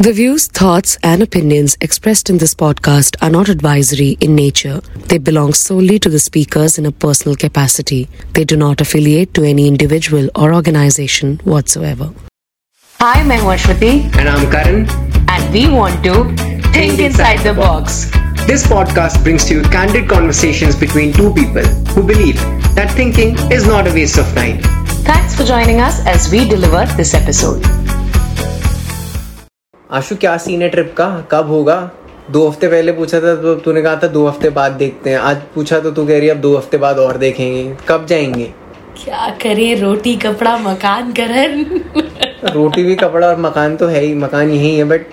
The views, thoughts, and opinions expressed in this podcast are not advisory in nature. They belong solely to the speakers in a personal capacity. They do not affiliate to any individual or organization whatsoever. Hi, I'm Ashwati. And I'm Karan. And we want to think inside the box. This podcast brings to you candid conversations between two people who believe that thinking is not a waste of time. Thanks for joining us as we deliver this episode. आशु क्या scene है trip का? कब होगा? दो हफ़्ते पहले पूछा था तो तूने कहा था दो हफ़्ते बाद देखते हैं। आज पूछा तो तू कह रही है अब दो हफ़्ते बाद और देखेंगे। कब जाएँगे? क्या करे? रोटी कपड़ा मकान करन रोटी भी कपड़ा और मकान तो है ही मकान यही है बट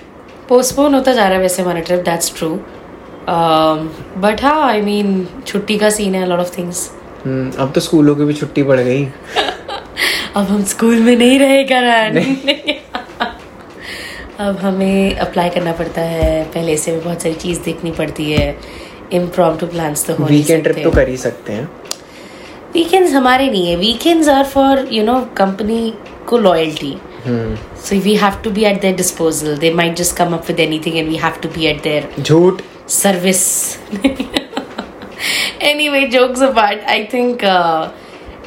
पोस्टपोन होता जा रहा है वैसे हमारा ट्रिप दैट्स ट्रू बट हाँ आई मीन छुट्टी का सीन है लॉट ऑफ़ थिंग्स अब तो स्कूलों की भी छुट्टी पड़ गई। अब हम स्कूल में नहीं रहे करन अब हमें अप्लाई करना पड़ता है। पहले से बहुत सारी चीज़ देखनी पड़ती है। इम्प्रॉम्प्टू प्लान्स तो हो वीकेंड ट्रिप तो कर ही सकते हैं। वीकेंड्स हमारे नहीं है। Weekends are for you know company को loyalty so we have to be at their disposal they might just come up with anything and we have to be at their झूठ service anyway jokes apart I think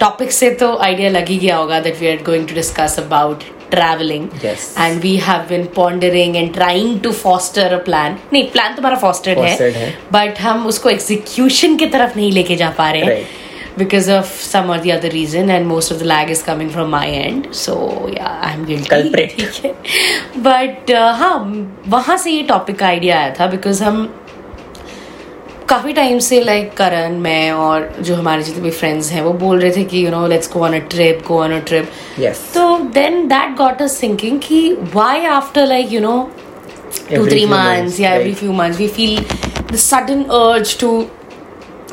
topic से तो idea लग ही गया होगा that we are going to discuss about travelling and we have been pondering and trying to foster a plan नहीं plan तुम्हारा fostered है बट हम उसको एग्जीक्यूशन की तरफ़ नहीं लेके जा पा रहे हैं बिकॉज़ ऑफ़ सम और the other reason and most of the lag is coming from my end so I am Gill ठीक है. बट uh, हाँ वहाँ से ये टॉपिक का आइडिया आया था बिकॉज़ हम काफ़ी टाइम से लाइक करण मैं और जो हमारे जितने भी फ्रेंड्स हैं वो बोल रहे थे कि you know let's go on a trip go on a trip तो then that got us thinking कि why after like you know two three months या every few months we feel the sudden urge to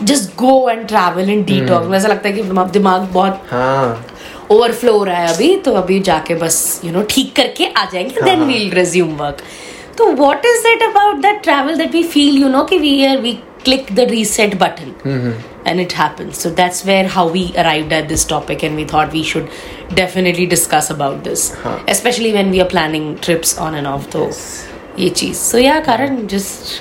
just go and travel in the talk ऐसा लगता है कि दिमाग बहुत हाँ. ओवरफ्लो हो रहा है अभी तो अभी जाके बस यू नो ठीक करके आ जाएँगे देन वील रिज्यूम वर्क तो what is it about that travel that we feel you know कि we are we click the reset button mm-hmm. and it happens so that's where how we arrived at this topic and we thought we should definitely discuss about this हाँ. especially when we are planning trips on and off तो ये चीज़ so yeah Karan just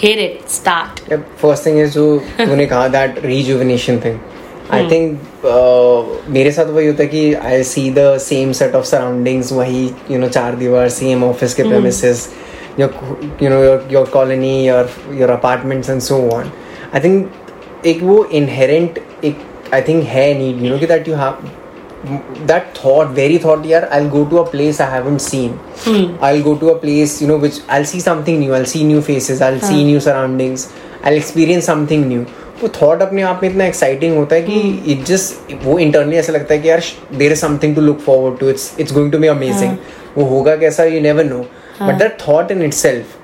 hit it start first thing is जो तूने कहा that rejuvenation thing I think मेरे साथ वही होता है कि I see the same set of surroundings वही यू नो चार दीवार सेम ऑफ़िस के premises you know your colony your your apartments and so on I think एक वो इनहेरेंट एक आई थिंक है नीड यू नो कि that you have that thought very thought yeah i'll go to a place i haven't seen i'll go to a place you know which i'll see something new i'll see new faces i'll see new surroundings i'll experience something new वो thought अपने आप में इतना exciting होता है कि it just वो internally ऐसा लगता है कि यार there is something to look forward to it's it's going to be amazing वो होगा कैसा you never know but that thought in itself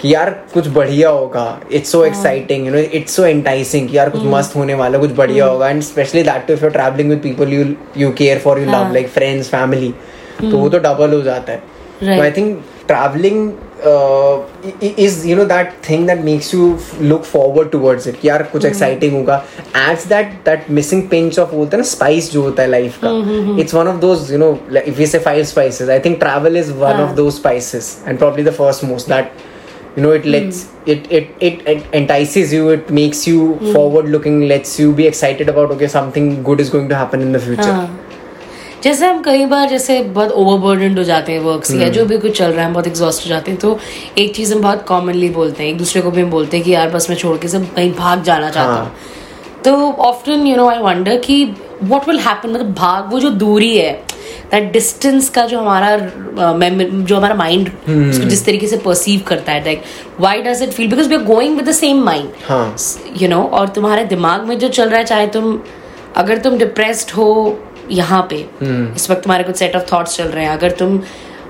कि यार कुछ बढ़िया होगा it's so exciting you know it's so enticing कि यार कुछ मस्त होने वाला कुछ बढ़िया होगा। And specially that too if you travelling with people you you care for you love like friends family तो वो तो डबल हो जाता है। I think travelling Is you know that thing that makes you look forward towards it यार कुछ exciting होगा adds that that missing pinch of होता है ना स्पाइस जो होता है लाइफ का it's one of those you know if you say five spices I think travel is one of those spices and probably the first most that you know it lets it, it it it entices you it makes you forward looking lets you be excited about okay something good is going to happen in the future हाँ. जैसे हम कई बार जैसे बहुत overburden हो जाते हैं work से या जो भी कुछ चल रहा है बहुत एग्जॉस्ट हो जाते हैं तो एक चीज़ हम बहुत कॉमनली बोलते हैं एक दूसरे को भी हम बोलते हैं कि यार बस मैं छोड़ के सब कहीं भाग जाना चाहता हूँ। तो often you know I wonder कि व्हाट विल हैपन मतलब भाग वो जो दूरी है दैट डिस्टेंस का जो हमारा जो हमारा माइंड जिस तरीके से परसीव करता है like why does it feel because we are going with the same mind हाँ। यू नो और तुम्हारे दिमाग में जो चल रहा है चाहे तुम अगर तुम डिप्रेस्ड हो यहाँ पे। इस वक्त तुम्हारे कुछ सेट ऑफ़ थॉट्स चल रहे हैं। अगर तुम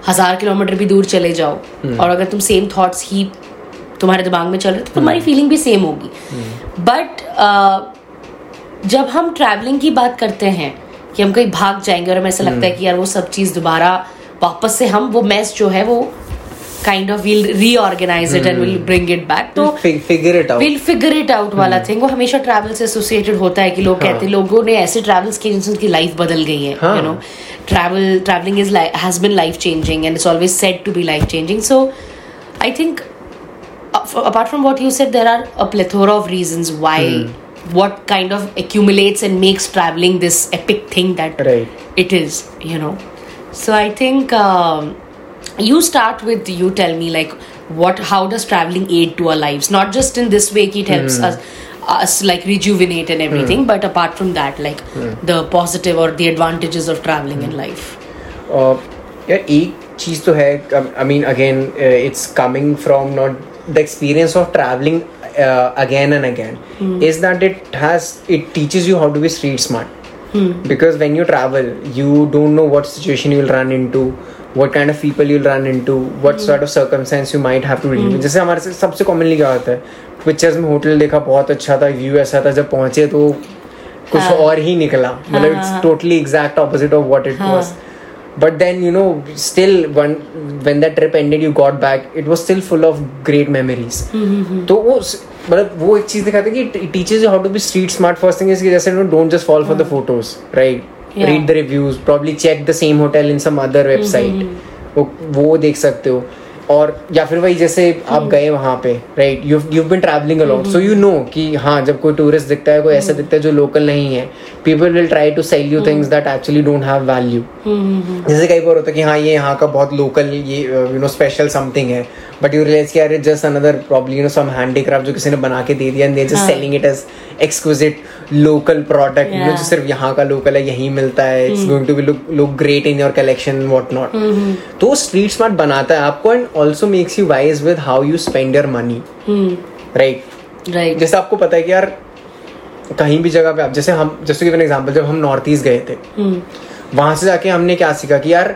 हज़ार किलोमीटर भी दूर चले जाओ और अगर तुम सेम थॉट्स ही तुम्हारे दिमाग में चल रहे हैं तो तुम्हारी फीलिंग भी सेम होगी। बट जब हम ट्रैवलिंग की बात करते हैं कि हम कहीं भाग जाएँगे और हमें ऐसा लगता है कि यार वो सब चीज़ दोबारा वापस से हम वो मैस जो है वो Kind of will reorganise it and will bring it back तो figure it out will figure it out वाला थिंग वो हमेशा ट्रैवल से एसोसिएटेड होता है कि लोग कहते हैं लोगों ने ऐसे ट्रैवल्स किए जिनसे उनकी लाइफ बदल गई है हाँ. You know travel traveling is like has been life changing and it's always said to be life changing so i think uh, f- apart from what you said there are a plethora of reasons why what kind of accumulates and makes traveling this epic thing that Right. it is you know so i think um, you start with you tell me like what how does traveling aid to our lives not just in this way it helps mm. us us like rejuvenate and everything mm. but apart from that like mm. the positive or the advantages of traveling in hmm. life uh, yeah ek cheez to hai um, i mean again uh, it's coming from not the experience of traveling uh, again and again hmm. is that it has it teaches you how to be street smart smart because when you travel you don't know what situation you'll run into what kind of people you'll run into what hmm. sort of circumstance you might have to deal with जैसे हमारे से सबसे commonly क्या होता है pictures में hotel देखा बहुत अच्छा था व्यू ऐसा था जब पहुँचे तो कुछ और ही निकला मतलब it's totally exact opposite of what it was but then you know still when when that trip ended you got back it was still full of great memories तो वो मतलब वो एक चीज़ दिखाते हैं कि teachers how to be street smart first thing is कि जैसे don't just fall for the photos right. Read the reviews probably check the same hotel in some other website वो वो देख सकते हो। और या फिर वही जैसे आप गए वहाँ पे right you you been travelling along so you know कि हाँ जब कोई टूरिस्ट दिखता है कोई ऐसा दिखता है जो लोकल नहीं है people will try to sell you things that actually don't have value जैसे कई बार होता है कि हाँ ये यहाँ का बहुत लोकल ये यू नो स्पेशल समथिंग है बट यू रियलाइज़ कि यार just another problem you know some handicraft जो किसी ने बना के दे दिया and they just selling it as exquisite local product you know जो सिर्फ़ यहाँ का लोकल है यहीं मिलता है it's going to be look great in your collection what not तो स्ट्रीट स्मार्ट बनाता है आपको and also makes you wise with how you spend your money right right. जैसे आपको पता है कि यार कहीं भी जगह पे आप जैसे हम जैसे कि एग्जांपल जब हम नॉर्थ ईस्ट गए थे वहाँ से जाके हमने क्या सीखा कि यार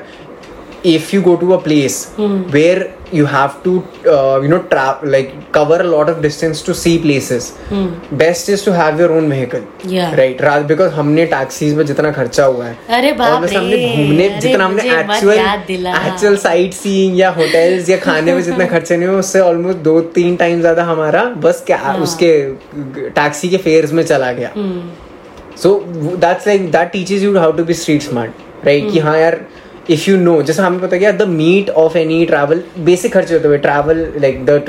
if you go to a place where you have to you know like cover a lot of distance to see places best is to have your own vehicle Yeah. Right रात बिकॉज़ हमने taxis में जितना खर्चा हुआ है अरे बाप और हमने घूमने जितना हमने मुझे मत एक्चुअल याद दिला। एक्चुअल साइट सीइंग या होटल्स या खाने में जितना खर्चा नहीं हुआ उससे ऑलमोस्ट दो तीन टाइम ज़्यादा हमारा बस क्या हाँ। उसके टैक्सी के फेयर्स में चला गया। So that's like that teaches you how to be street smart right कि हाँ यार इफ़ यू नो जैसे हमें पता है the meat of any travel basic खर्चे होते हुए travel like the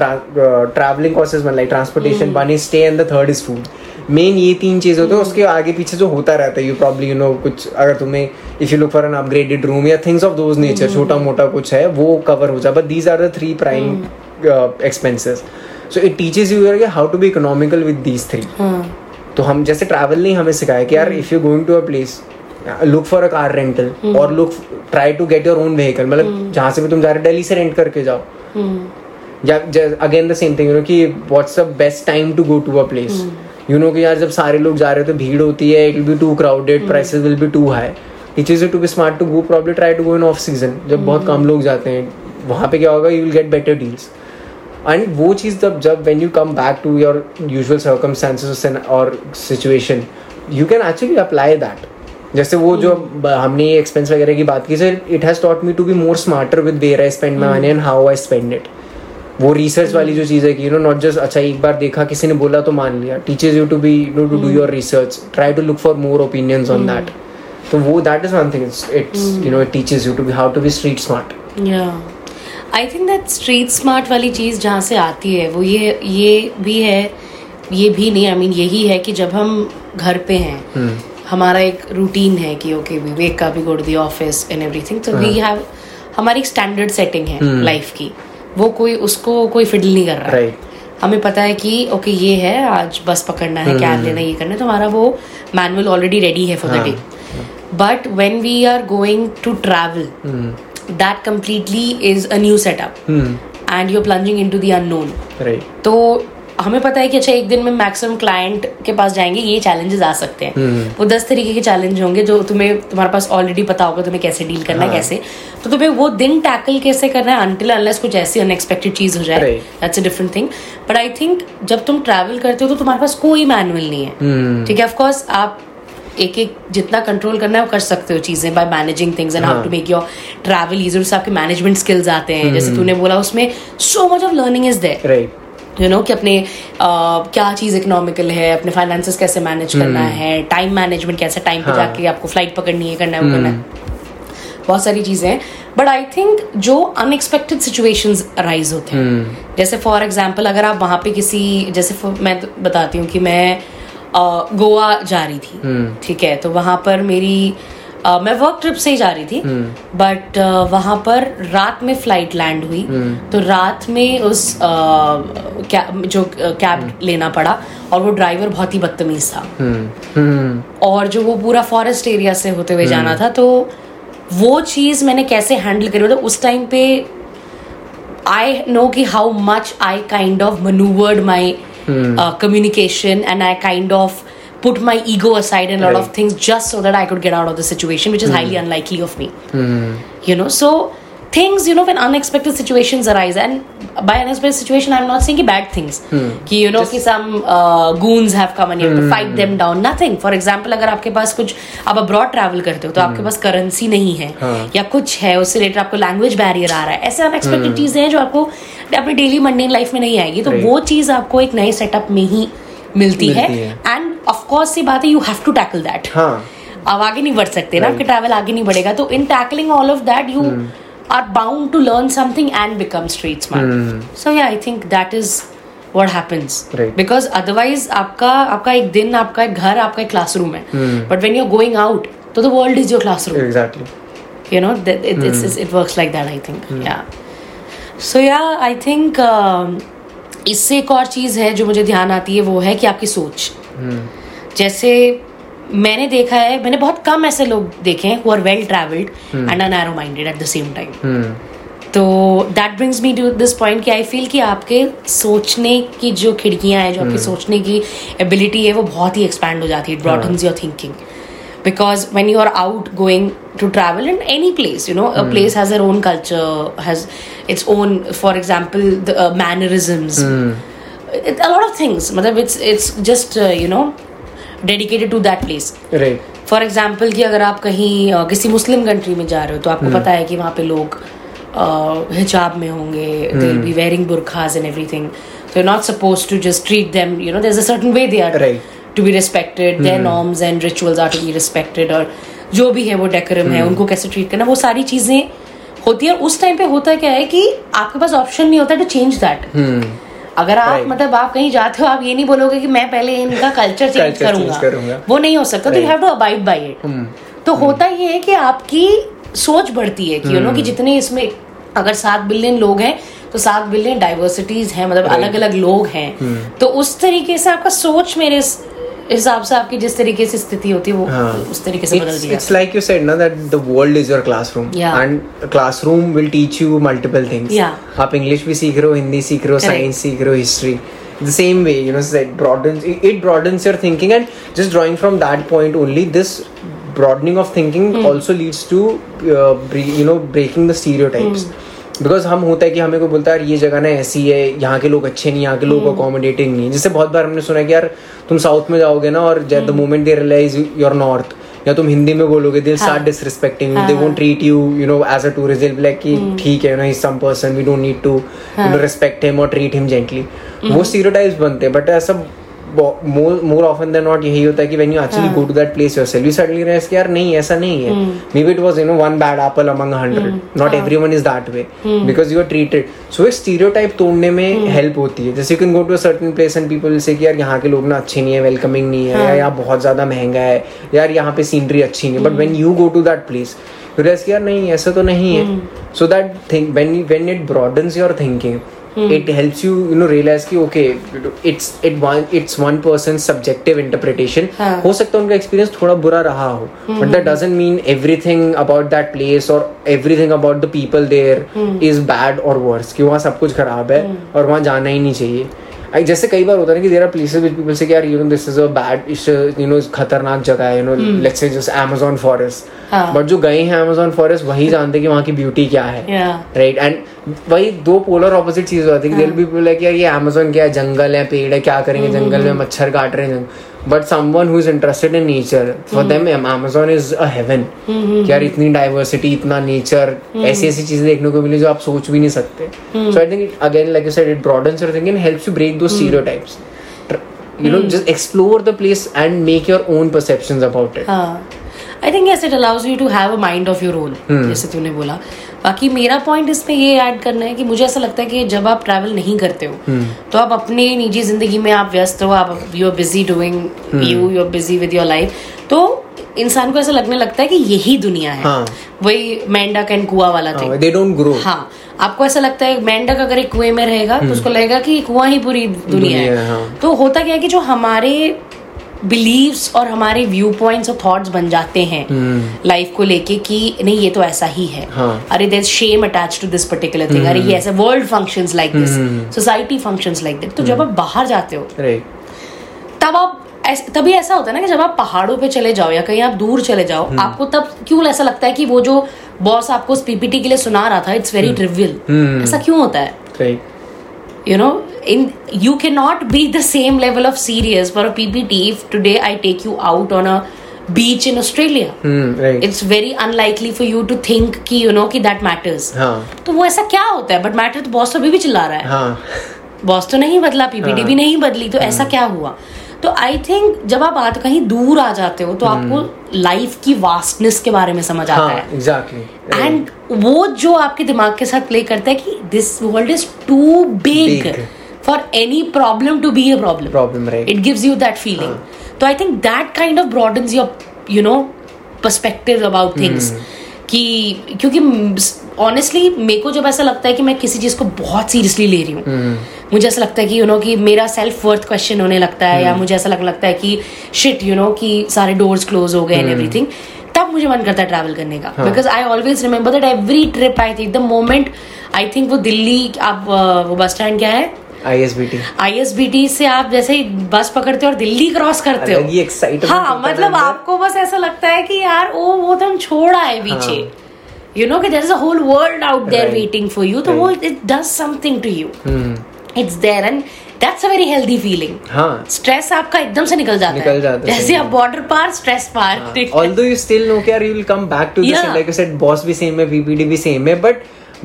travelling costs one like transportation one is stay and the third is food main ये तीन चीज़ होते हैं उसके आगे पीछे जो होता रहता है यू प्रॉब्ली यू नो कुछ अगर तुम्हें if you look for an upgraded room या थिंग्स ऑफ़ दोज नेचर छोटा मोटा कुछ है वो कवर हो जाए but these are the three prime expenses so it teaches you how to be economical with these three तो हम जैसे ट्रैवल ने हमें सिखाया कि यार if you going to a place look for a car rental और look try to get your own vehicle मतलब जहाँ से भी तुम जा रहे हो दिल्ली से रेंट करके जाओ या again the same thing you know कि what's the best time to go to a place you know कि यार जब सारे लोग जा रहे हो तो भीड़ होती है it will be too crowded prices will be too high teaches you to be smart to go probably try to go in off season जब बहुत कम लोग जाते हैं वहाँ पे क्या होगा you will get better deals and वो चीज़ जब जब when you come back to your usual circumstances और situation you can actually apply that जैसे वो जो हमने एक्सपेंस वगैरह की बात की sir it has taught me to be more smarter with where I spend my money and how I spend it वो रिसर्च वाली जो चीज़ है कि यू नो नॉट जस्ट अच्छा एक बार देखा किसी ने बोला तो मान लिया। Teaches you to be know to do your research try to look for more opinions on that तो वो that is one thing it's you know it teaches you to be how to be street smart या I think that street smart वाली चीज़ जहाँ से आती है वो ये ये भी है ये भी नहीं आई मीन यही है कि जब हम घर पे हैं हमारा एक रूटीन है कि okay we wake up we go to the office and everything तो वी हैव हमारी एक स्टैंडर्ड सेटिंग है लाइफ की। वो कोई उसको कोई फिडल नहीं कर रहा। राइट हमें पता है कि ओके ये है आज बस पकड़ना है कैब लेना है ये करना है। तो हमारा वो मैनुअल ऑलरेडी रेडी है for the day but when we are going to travel that completely is a new setup and you are plunging in to the unknown तो हमें पता है कि अच्छा एक दिन में मैक्सिमम क्लाइंट के पास जाएँगे ये चैलेंजेस आ सकते हैं। वो दस तरीके के चैलेंज होंगे जो तुम्हें तुम्हारे पास ऑलरेडी पता होगा तुम्हें कैसे डील करना है कैसे। तो तुम्हें वो दिन टैकल कैसे करना है अनटिल अनलेस कुछ ऐसी अनएक्सपेक्टेड चीज़ हो जाए। That's a different thing but I think जब तुम ट्रैवल करते हो तो तुम्हारे पास कोई मैनुअल नहीं है। ठीक है? ऑफकोर्स आप एक एक जितना कंट्रोल करना है वो कर सकते हो चीज़ें by managing things and how to make your travel उससे आपके मैनेजमेंट स्किल्स आते हैं। जैसे तूने बोला उसमें so much of learning is there you know कि अपने uh, क्या चीज़ इकोनॉमिकल है अपने फाइनेंसेस कैसे मैनेज करना है टाइम मैनेजमेंट कैसे टाइम पे हाँ। जाके आपको फ़्लाइट पकड़नी है करना है वो करना है। बहुत सारी चीज़ें हैं। बट आई थिंक जो अनएक्सपेक्टेड सिचुएशंस अराइज होते हैं। जैसे फॉर एग्जांपल अगर आप वहाँ पे किसी जैसे मैं तो बताती हूँ कि मैं गोवा जा रही थी। ठीक है तो वहाँ पर मेरी अ, मैं वर्क ट्रिप से ही जा रही थी बट uh, वहाँ पर रात में फ़्लाइट लैंड हुई। तो रात में उस अ, क्या जो कैब लेना पड़ा और वो ड्राइवर बहुत ही बदतमीज था। हम्म। और जो वो पूरा फॉरेस्ट एरिया से होते हुए जाना था तो वो चीज़ मैंने कैसे हैंडल करी? मतलब उस टाइम पे आई नो कि how much I kind of manoeuvred my communication and I kind of put my ego aside and a lot of things just so that I could get out of the situation, which is mm. highly unlikely of me. Mm. You know, so things, you know, when unexpected situations arise, and by unexpected situation, I'm not saying bad things. कि you know Just, कि some uh, goons have come and you have to fight them down. Nothing. For example, अगर आपके पास कुछ आप abroad travel करते हो तो आपके पास करेंसी नहीं है हाँ. या कुछ है उससे रिलेटेड आपको लैंग्वेज बैरियर आ रहा है ऐसे अनएक्सपेक्टेड चीज़ें हैं जो आपको अपनी डेली मंडेन लाइफ में नहीं आएगी तो Right. वो चीज़ आपको एक नए सेटअप में ही मिलती है। एंड ऑफ़ कोर्स सी बात है you have to tackle that हाँ। अब आगे नहीं बढ़ सकते ना आपके ट्रैवल आगे नहीं बढ़ेगा। तो in tackling all of that you are bound to learn something and become street smart so या I think that is what happens Right. because otherwise आपका आपका एक दिन आपका एक घर आपका एक क्लासरूम है। But when you're going out तो the world is your classroom exactly you know that it, it's, it's, it works like that i think yeah so yeah i think um, इससे एक और चीज़ है जो मुझे ध्यान आती है वो है कि आपकी सोच। जैसे मैंने देखा है मैंने बहुत कम ऐसे लोग देखे हैं who are well travelled and are narrow minded at the same time तो that brings me to this point कि आई फील कि आपके सोचने की जो खिड़कियाँ हैं जो आपकी सोचने की एबिलिटी है वो बहुत ही एक्सपैंड हो जाती है broadens your thinking because when you are out going to travel in any place you know a place has their own culture has its own for example the uh, mannerisms mm. it, a lot of things matlab it's it's just uh, you know dedicated to that place right for example कि अगर आप कहीं अ, किसी Muslim country में जा रहे हो तो आपको पता है कि वहाँ पे लोग हिजाब में होंगे they be wearing burqas and everything so you're not supposed to just treat them you know there's a certain way they are Right. to be respected their norms and rituals are to be respected और जो भी है वो decorum है उनको कैसे treat करना वो सारी चीज़ें होती है। और उस टाइम पे होता क्या है कि आपके पास ऑप्शन नहीं होता टू चेंज दैट अगर आप Right. मतलब आप कहीं जाते हो आप ये नहीं बोलोगे कि मैं पहले इनका कल्चर चेंज करूँगा। करूँगा। वो नहीं हो सकता। तो you have to abide by it तो होता ये है कि आपकी सोच बढ़ती है कि यू नो कि जितने इसमें अगर सात बिलियन लोग हैं तो सात बिलियन डाइवर्सिटीज हैं मतलब अलग अलग लोग हैं। तो उस तरीके से आपका सोच मेरे हिसाब से आपकी जिस तरीके से स्थिति होती है वो हाँ. उस तरीके से बदल दिया said na that the world is your classroom Yeah. and a classroom will teach you multiple things Yeah. आप इंग्लिश भी सीख रहे हो हिंदी सीख रहे हो. साइंस सीख रहे हो history the same way you know so it broadens it, it broadens your thinking and just drawing from that point only this broadening of thinking Hmm. also leads to uh, bre- you know breaking the stereotypes Hmm. Because हम होता है कि हमें कोई बोलता है यार ये जगह ना ऐसी है यहाँ के लोग अच्छे नहीं यहाँ के लोग. अकोमोडेटिंग नहीं। जैसे बहुत बार हमने सुना है कि यार तुम साउथ में जाओगे ना और the moment they realise your north या तुम हिंदी में बोलोगे they start disrespecting they won't treat you you know as a tourist they like कि ठीक है you know he some person we don't need to you know respect him और treat him gently वो stereotypes बनते हैं but ऐसा more often than not यही होता है कि when you actually go to that place yourself you suddenly realise कि यार नहीं ऐसा नहीं है। Maybe it was you know one bad apple among 100 not everyone is that way because you are treated so एक स्टीरियोटाइप तोड़ने में help होती है। जैसे you can go to a certain place and people will say कि यार यहाँ के लोग ना अच्छे नहीं है वेलकमिंग नहीं है या यहाँ बहुत ज़्यादा महँगा है यार यहाँ पे सीनरी अच्छी नहीं है। But when you go to that place you realize कि यार नहीं ऐसा तो नहीं है। So that think you, when it broadens your thinking it helps you you know realise कि okay it's it one it's one person subjective interpretation हो. सकता है उनका एक्सपीरियंस थोड़ा बुरा रहा हो but that doesn't mean everything about that place और everything about the people there is bad और वर्स कि वहाँ सब कुछ खराब है hmm. और वहाँ जाना ही नहीं चाहिए। जैसे कई बार होता है कि there are places with people say कि यार you know this is a bad you know खतरनाक जगह है you know let's say just Amazon forest but हाँ. जो गए हैं Amazon फॉरेस्ट वही जानते हैं कि वहाँ की ब्यूटी क्या है। राइट एंड वही दो पोलर ऑपोजिट चीज़ होती है दिल भी बोला कि ये अमेजोन क्या है? जंगल है पेड़ है क्या करेंगे जंगल में? मच्छर काट रहे हैं but someone who is interested in nature for them Amazon is a heaven यार इतनी डाइवर्सिटी इतना नेचर ऐसी ऐसी चीज़ें देखने को मिली जो आप सोच भी नहीं सकते। So I think again like you said it broadens your thinking helps you break the stereotypes know just explore the place and make your own perceptions about it. हाँ। I think yes it allows you to have a mind of your own जैसे तूने बोला। बाकी मेरा point इसमें ये add करना है कि मुझे ऐसा लगता है कि जब आप ट्रैवल नहीं करते हो तो आप अपने निजी ज़िंदगी में आप व्यस्त हो आप you are busy doing you you are busy with your life तो इंसान को ऐसा लगने लगता है कि यही दुनिया है। हाँ। वही मेंढक एंड कुआ वाला थिंग दे डोंट ग्रो हाँ आपको ऐसा लगता है मेंढक अगर एक कुएँ में रहेगा तो उसको लगेगा कि कुआ ही पूरी दुनिया दुनिया है, है हाँ। तो होता क्या है कि जो हमारे बिलीव्स और हमारे व्यू पॉइंट्स और थॉट्स बन जाते हैं लाइफ को लेके कि नहीं ये तो ऐसा ही है। हाँ। अरे there shame attach to this particular thing अरे ये ऐसा world functions like this society functions like this तो जब आप बाहर जाते हो तब आप तभी ऐसा होता है ना कि जब आप पहाड़ों पे चले जाओ या कहीं आप दूर चले जाओ आपको तब क्यों ऐसा लगता है कि वो जो बॉस आपको उस पीपीटी के लिए सुना रहा था इट्स वेरी ट्रिवियल ऐसा क्यों होता है? Right you know in you cannot be the same level of serious for a ppt if today i take you out on a beach in australia right it's very unlikely for you to think कि you know कि that matters हाँ तो वो ऐसा क्या होता है but matter तो बॉस तो अभी भी चिल्ला रहा है हाँ बॉस तो नहीं बदला पीपीटी भी नहीं बदली तो ऐसा क्या हुआ तो आई थिंक जब आप आते कहीं दूर आ जाते हो तो hmm. आपको लाइफ की वास्टनेस के बारे में समझ आता हाँ है। Exactly exactly. एंड वो जो आपके दिमाग के साथ प्ले करता है कि this world is too big for any problem to be a problem right. It gives you that feeling तो I think that kind of broadens your you know perspective about things कि क्योंकि honestly मेरे को जब ऐसा लगता है कि मैं किसी चीज़ को बहुत सीरियसली ले रही हूँ मुझे ऐसा लगता है कि यू नो कि मेरा सेल्फ वर्थ क्वेश्चन होने लगता है या मुझे ऐसा लगने लगता है कि शिट यू नो कि सारे डोर्स क्लोज हो गए एंड एवरीथिंग तब मुझे मन करता है ट्रैवल करने का। Because I always remember that every trip I think the moment I think वो दिल्ली आप वो बस स्टैंड क्या है? आईएसबीटी आईएसबीटी से आप जैसे ही बस पकड़ते हो और दिल्ली क्रॉस करते ही। excitement हाँ मतलब आपको बस ऐसा लगता है कि यार ओ वो तो हम छोड़ा है। पीछे। यू नो कि there is a whole world out there. Waiting for you तो वो it does something to you it's there and that's a very healthy feeling हाँ। स्ट्रेस आपका एकदम से निकल जाता निकल है जाता है, जैसे आप बॉर्डर पार स्ट्रेस पार although you still know कि यार you will come back to this Yeah. and like you said boss भी same है VPD भी same है but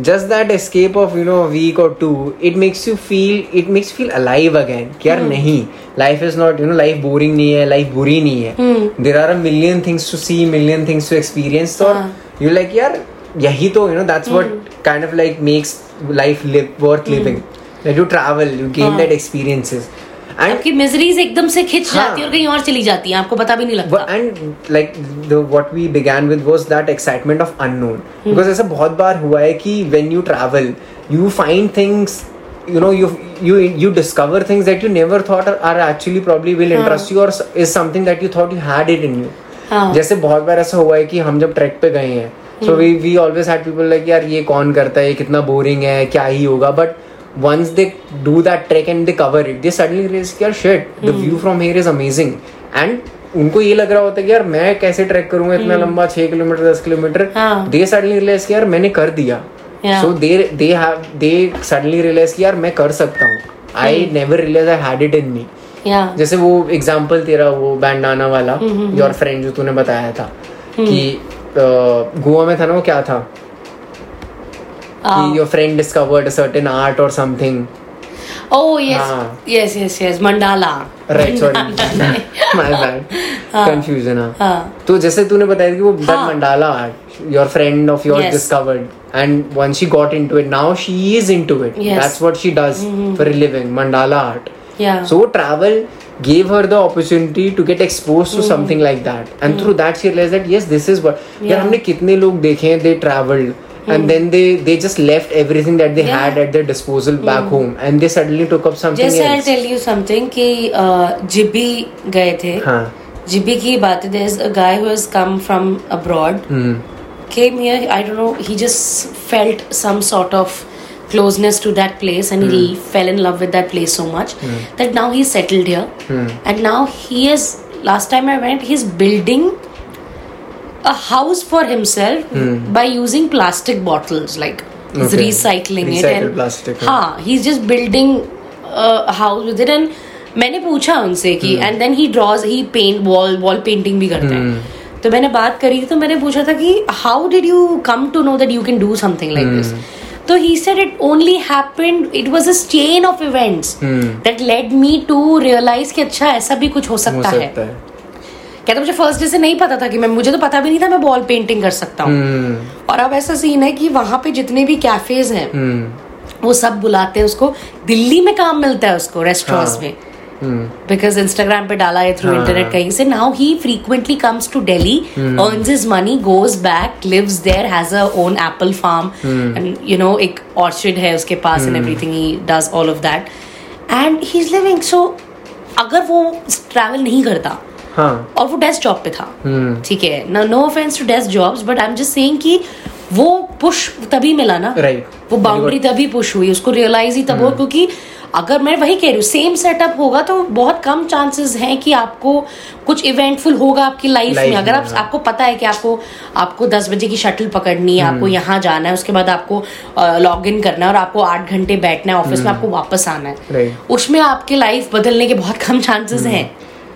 just that escape of you know a week or two it makes you feel it makes you feel alive again कि यार नहीं life is not you know life boring नहीं है life बुरी नहीं है there are a million things to see million things to experience तो you like यार यही तो you know that's what kind of like makes life live worth living that you travel you gain that experiences and आपकी miseries एकदम से खिंच हाँ, जाती है और कहीं और चली जाती है आपको पता भी नहीं लगता। And like what we began with was that excitement of unknown because ऐसा बहुत बार हुआ है कि when you travel you find things you know you you you discover things that you never thought are actually probably will interest you और is something that you thought you had it in you जैसे बहुत बार ऐसा हुआ है कि हम जब track पे गए हैं so we we always had people like यार ये कौन करता है? ये कितना बोरिंग है? क्या ही होगा? But once they do that trek and they cover it they suddenly realize कि यार shit the view from here is amazing. And उनको ये लग रहा होता है कि यार मैं कैसे ट्रैक करूँगा इतना लंबा छह किलोमीटर दस किलोमीटर. दे सडनली रियलाइज़ कि यार मैंने कर दिया. So they they have they suddenly realise कि यार मैं कर सकता हूँ. I never realise I had it in me जैसे वो एग्ज़ाम्पल तेरा वो बैंडाना वाला योर फ्रेंड जो तूने बताया था कि गोवा में था ना वो क्या था? कि your friend discovered certain art और समथिंग Oh yes, हाँ. yes, yes, yes. Mandala. Right sorry my bad confusion हाँ हाँ. तो जैसे तूने बताया कि वो हाँ. Mandala art your friend of your Yes. Discovered and one she got into it now she is into it Yes. Mm-hmm. That's what she does for a living mandala art Yeah. So travel gave her the opportunity to get exposed to something like that, and mm. through that she realized that yes, this is what. यार Mm-hmm. Yeah. हमने कितने लोग देखे हैं they traveled and hmm. then they they just left everything that they yeah. had at their disposal hmm. back home. And they suddenly took up something just else. I'll tell you something ki uh, jibbi gaye the हाँ. Ki baat there's a guy who has come from abroad. Hmm. Came here I don't know he just felt some sort of closeness to that place and he fell in love with that place so much that now he's settled here. And now he is last time I went he's building a house for himself hmm. by using plastic bottles like he's Okay. recycling it and plastic, हाँ. he's just building a house with it and मैंने पूछा उनसे कि and then he draws he paint wall wall painting भी करते हैं। तो मैंने बात करी थी तो मैंने पूछा था कि how did you come to know that you can do something like this तो he said it only happened it was a chain of events that led me to realise कि अच्छा ऐसा भी कुछ हो सकता, हो सकता है। है। कहता मुझे फ़र्स्ट डे से नहीं पता था कि मैं मुझे तो पता भी नहीं था मैं बॉल पेंटिंग कर सकता हूँ। हम्म, और अब ऐसा सीन है कि वहाँ पे जितने भी कैफेज हैं हम्म, वो सब बुलाते हैं उसको। दिल्ली में काम मिलता है उसको रेस्टोरेंट्स हाँ। में। हम्म, बिकॉज़ इंस्टाग्राम पे डाला है थ्रू हाँ। इंटरनेट कहीं से। Now he frequently comes to Delhi hmm. Earns his money goes back lives there has a own apple farm hmm. And you know एक ऑर्चिड है उसके पास and everything he does all of that and he is living so अगर वो travel नहीं करता हाँ। और वो डेस्क जॉब पे था। हम्म, ठीक है। ना no offence to desk jobs but I am just saying कि वो पुश तभी मिला ना। Right. वो बाउंड्री तभी पुश हुई उसको रियलाइज़ ही तब हम्म। हुआ क्योंकि अगर मैं वही कह रही हूँ सेम सेटअप होगा तो बहुत कम चांसेस हैं कि आपको कुछ इवेंटफुल होगा आपकी लाइफ में। अगर आप हाँ। आपको पता है कि आपको आपको दस बजे की शटल पकड़नी है हम्म। आपको यहाँ जाना है उसके बाद आपको लॉग इन करना है और आपको आठ घंटे बैठना है ऑफ़िस में आपको वापस आना है। हम्म। उसमें आपकी लाइफ बदलने के बहुत कम चांसेस हैं।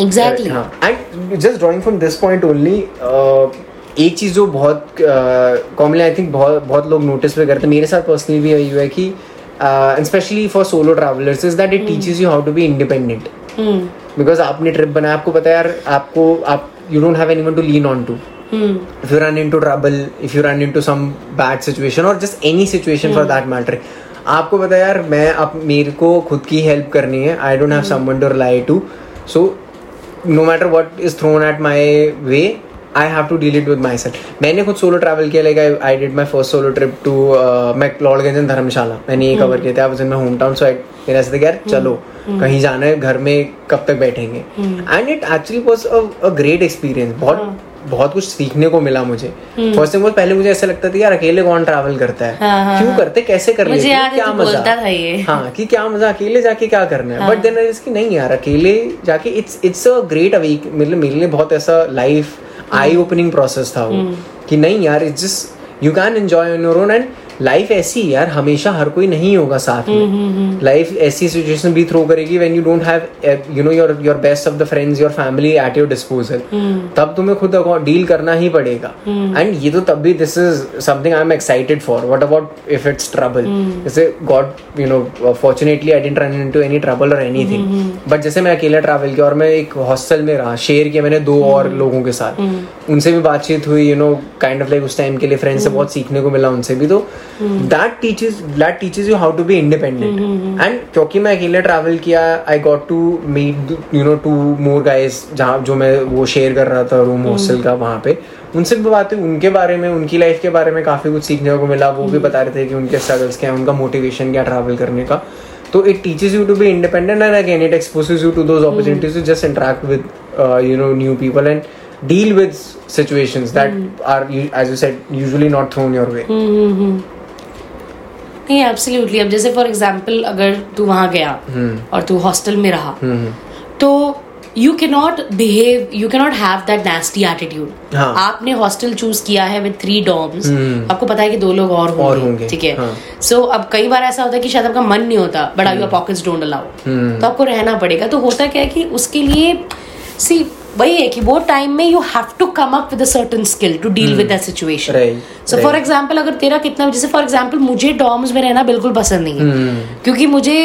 Exactly and just drawing from this point only एक चीज़ जो बहुत कॉमनली आई थिंक बहुत बहुत लोग नोटिस भी करते हैं मेरे साथ पर्सनली भी यही हुआ है कि specially for solo travellers is that it teaches you how to be independent because आपने ट्रिप बनाया आपको पता है यार आपको आप you don't have anyone to lean on to if you run into trouble if you run into some bad situation or just any situation for that matter. आपको पता यार मैं अब मेरे को खुद की हेल्प करनी है I don't have someone to rely to so no matter what is thrown at my way I have to deal it with myself मैंने खुद सोलो ट्रैवल किया like I did my first solo trip to McLeodganj and Dharamshala मैंने ये cover किया था माई इन home town सो मेरा मेरे ऐसे यार चलो कहीं जाना है घर में कब तक बैठेंगे? And it actually was a great experience बहुत बहुत कुछ सीखने को मिला मुझे। फ़र्स्ट थिंग पहले मुझे ऐसा लगता था यार अकेले कौन ट्रैवल करता है? हाँ, हाँ, क्यों करते? कैसे कर मुझे लेते? हैं? है क्या तू मज़ा? था ये। हाँ कि क्या मज़ा अकेले जाके क्या करना है? बट देन इसकी नहीं यार अकेले जाके it's it's a great a week मतलब मेरे लिए बहुत ऐसा लाइफ आई ओपनिंग प्रोसेस था वो। कि नहीं यार it's just you can enjoy on your own and life ऐसी यार हमेशा हर कोई नहीं होगा साथ में। लाइफ ऐसी सिचुएशन भी थ्रो करेगी when you don't have you know your your best of the friends your family at your disposal तब तुम्हें खुद डील करना ही पड़ेगा। एंड ये तो तब भी this is something I am excited for what about if it's trouble जैसे God you know fortunately I didn't run into any trouble और एनीथिंग बट जैसे मैं अकेला ट्रैवल किया और मैं एक हॉस्टल में रहा शेयर किया मैंने दो और लोगों के साथ। उनसे भी बातचीत हुई you know kind of like उस टाइम के लिए फ्रेंड्स से बहुत सीखने को मिला उनसे भी। तो that teaches that teaches you how to be independent and क्योंकि मैं अकेले ट्रैवल किया I got to meet you know two more guys जहाँ जो मैं वो शेयर कर रहा था रूम हॉस्टल का वहाँ पे। उनसे भी बातें उनके बारे में उनकी लाइफ के बारे में काफ़ी कुछ सीखने को मिला। वो भी बता रहे थे कि उनके स्ट्रगल्स क्या है उनका मोटिवेशन क्या ट्रैवल करने का। तो it teaches you to be independent and again it exposes you to those opportunities to just interact with you know new people and deal with situations that are you- as you said usually not thrown your way. नहीं absolutely अब जैसे for example अगर तू वहाँ गया हम्म। और तू hostel में रहा तो you can not behave you can not have that nasty attitude हाँ। आपने हॉस्टल चूज़ किया है विद थ्री डॉम्स आपको पता है कि दो लोग और हम्म। होंगे ठीक है हाँ। सो अब कई बार ऐसा होता है कि शायद आपका मन नहीं होता but hmm. Your pockets don't allow तो आपको रहना पड़ेगा तो होता क्या है कि उसके लिए सी वही है कि वो टाइम में you have to come up with a certain skill to deal with that situation so for example अगर तेरा कितना जैसे फॉर एग्ज़ाम्पल मुझे डॉम्स में रहना बिल्कुल पसंद नहीं है। Hmm. क्योंकि मुझे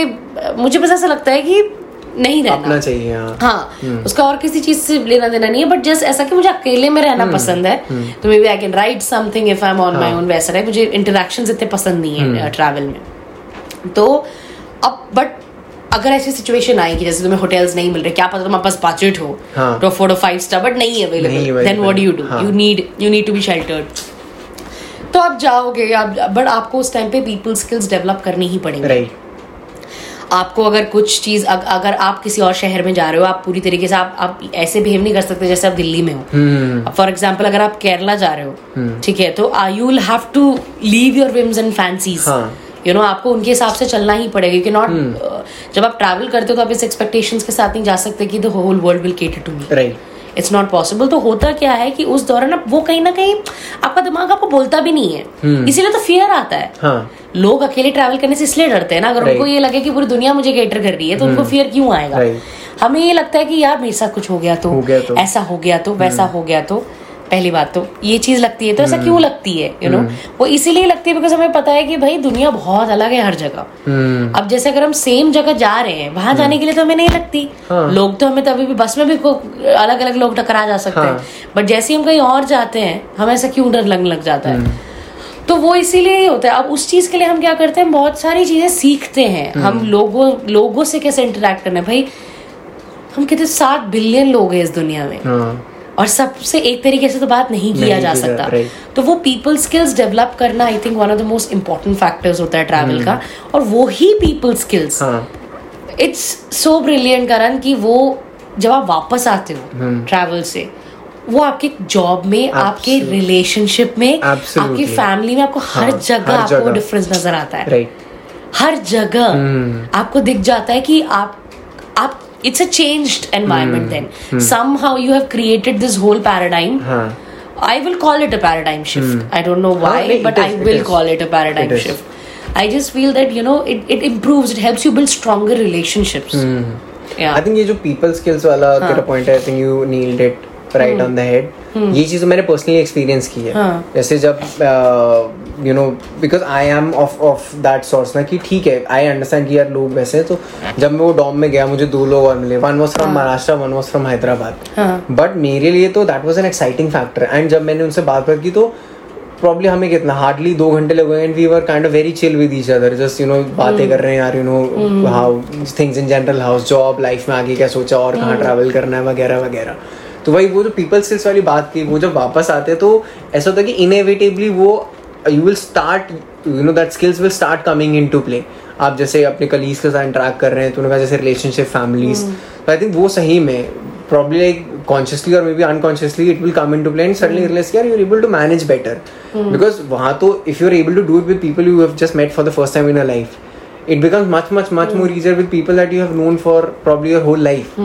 मुझे बस ऐसा लगता है कि नहीं रहना। अपना चाहिए हाँ। हाँ hmm. उसका और किसी चीज़ से लेना देना नहीं है बट जस्ट ऐसा कि मुझे अकेले में रहना hmm. पसंद है तो maybe I can write something if I am on my own वैसा है मुझे इंटरेक्शन इतने पसंद नहीं है ट्रैवल में। तो अब बट अगर ऐसी सिचुएशन कि जैसे तुम्हें होटल्स नहीं मिल रहे क्या पता तुम्हारे पास बजट हो? हाँ। To afford five star but नहीं available then what you do. You need you need to be sheltered तो आप जाओगे आप बट आपको उस टाइम पे पीपल स्किल्स डेवलप करनी ही पड़ेंगी। राइट आपको अगर कुछ चीज़ अग, अगर आप किसी और शहर में जा रहे हो आप पूरी तरीके से आप आप ऐसे बिहेव नहीं कर सकते जैसे आप दिल्ली में हो। फॉर एग्ज़ाम्पल अगर आप केरला जा रहे हो ठीक है तो you will have to leave your whims and fancies. You know आपको उनके हिसाब से चलना ही पड़ेगा क्योंकि नॉट जब आप ट्रैवल करते हो तो आप इस एक्सपेक्टेशंस के साथ नहीं जा सकते कि the whole world will cater to me right it's not possible तो होता क्या है कि उस दौरान वो कहीं ना कहीं आपका दिमाग आपको बोलता भी नहीं है। Hmm. इसीलिए तो फियर आता है। हाँ। लोग अकेले ट्रैवल करने से इसलिए डरते हैं ना। अगर right. उनको ये लगे कि पूरी दुनिया मुझे केटर कर रही है तो hmm. उनको फियर क्यों आएगा? Right. हमें ये लगता है कि यार मेरे साथ कुछ हो गया तो हो गया तो। ऐसा हो गया तो वैसा हो गया तो। पहली बात तो ये चीज़ लगती है तो ऐसा क्यों लगती है यू नो वो इसीलिए लगती है बिकॉज़ हमें पता है कि भाई दुनिया बहुत अलग है हर जगह। हम्म। अब जैसे अगर हम सेम जगह जा रहे हैं वहाँ जाने के लिए तो हमें नहीं लगती। हाँ। लोग तो हमें तभी भी बस में भी अलग अलग लोग टकरा जा सकते हाँ। बट जैसे ही हम कहीं और जाते हैं हमें ऐसा क्यों डर लगने लग जाता है? तो वो इसीलिए ही होता है। अब उस चीज़ के लिए हम क्या करते हैं बहुत सारी चीज़ें सीखते हैं। हम लोगों लोगों से कैसे इंटरेक्ट करना है? भाई हम कितने सात बिलियन लोग हैं इस दुनिया में। हाँ। और सबसे एक तरीके से तो बात नहीं किया नहीं जा सकता. तो वो पीपल स्किल्स डेवलप करना I think one of the most important factors होता है ट्रैवल का। और वो ही people skills it's so brilliant Karan कि वो जब आप वापस आते हो ट्रैवल से वो आपके जॉब में Absolute. आपके रिलेशनशिप में आपकी फैमिली में आपको हर हाँ, जगह हर आपको डिफरेंस नज़र आता है। हर। जगह आपको दिख जाता है कि आप आप it's a changed environment then somehow you have created this whole paradigm हाँ I will call it a paradigm shift. mm. I don't know why, no, but is, it will is. call it a paradigm It shift. I just feel that you know it, it improves, it helps you build stronger relationships. Yeah. I think ये जो people skills वाला तेरा point है I think you nailed it right on the head ये चीज़ मैंने personally experience की है हाँ. जैसे जब you know because I am of of that source ना कि ठीक है आई अंडरस्टैंड कि यार लोग वैसे हैं, तो जब मैं वो डॉम में गया मुझे दो लोग और मिले। One was from Maharashtra one was from Hyderabad. But मेरे लिए तो that was an exciting factor and जब मैंने उनसे बात बात की तो प्रॉब्ली हमें कितना हार्डली दो घंटे लगे and we were kind of very chill with each other just you know बातें कर रहे हैं यार you know how things in general how's job life में आगे क्या सोचा और कहाँ ट्रैवल करना है वगैरह वगैरह। तो भाई वो जो पीपल स्किल्स वाली बात की वो जब वापस आते तो ऐसा होता है कि इनएविटेबली वो you will start you know that skills will start coming into play आप जैसे अपने कलीग्स के साथ इंटरेक्ट कर रहे हैं तो उनका जैसे रिलेशनशिप फैमिलीज़ आई थिंक वो सही में प्रॉब्ली लाइक कॉन्शियसली और maybe unconsciously it will come into play and suddenly realise यार you're able to manage better because वहाँ तो if you are able to do it with people you have just met for the first time in a life it becomes much much much more easier with people that you have known for probably your whole life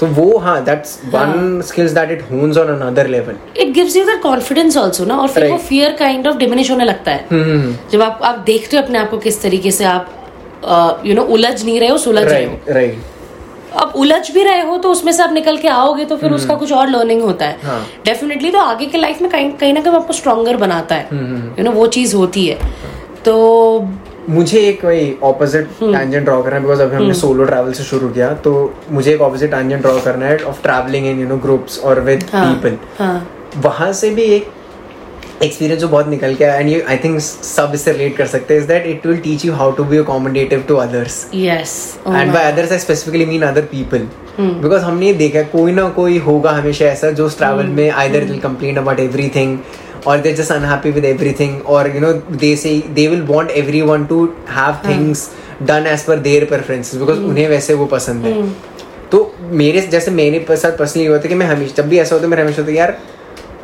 तो वो हाँ that's one skills that it hones on another level. It gives you that confidence also ना और फिर वो Right. Fear kind of diminish होने लगता है। हम्म जब आप आप देखते हो अपने आप को किस तरीके से आप यू नो उलझ नहीं रहे हो सुलझ रहे हो। right. right अब उलझ भी रहे हो तो उसमें से आप निकल के आओगे तो फिर उसका कुछ और लर्निंग होता है। हाँ. डेफिनेटली तो आगे के लाइफ में कहीं कहीं ना कहीं आपको स्ट्रॉन्गर बनाता है। यू नो वो चीज़ होती है। तो मुझे एक वही ऑपोजिट टैंजेंट ड्रॉ करना है बिकॉज़ अभी हमने सोलो ट्रैवल से शुरू किया तो मुझे एक ऑपोजिट टैंजेंट ड्रॉ करना है of travelling in you know groups और विद पीपल वहाँ से भी एक एक्सपीरियंस जो बहुत निकल गया एंड यू आई थिंक सब इससे रिलेट कर सकते हैं is that it will teach you how to be accommodative to others yes and by others I specifically mean other people because हमने देखा कोई ना कोई होगा हमेशा ऐसा जो ट्रैवल में either will complain about everything or they're just unhappy with everything. or you know they say they will want everyone to have things done as per their preferences because उन्हें वैसे वो पसंद है। तो मेरे जैसे मेरे साथ पर्सनली होता है कि मैं हमेशा जब भी ऐसा होता है मेरा हमेशा होता है यार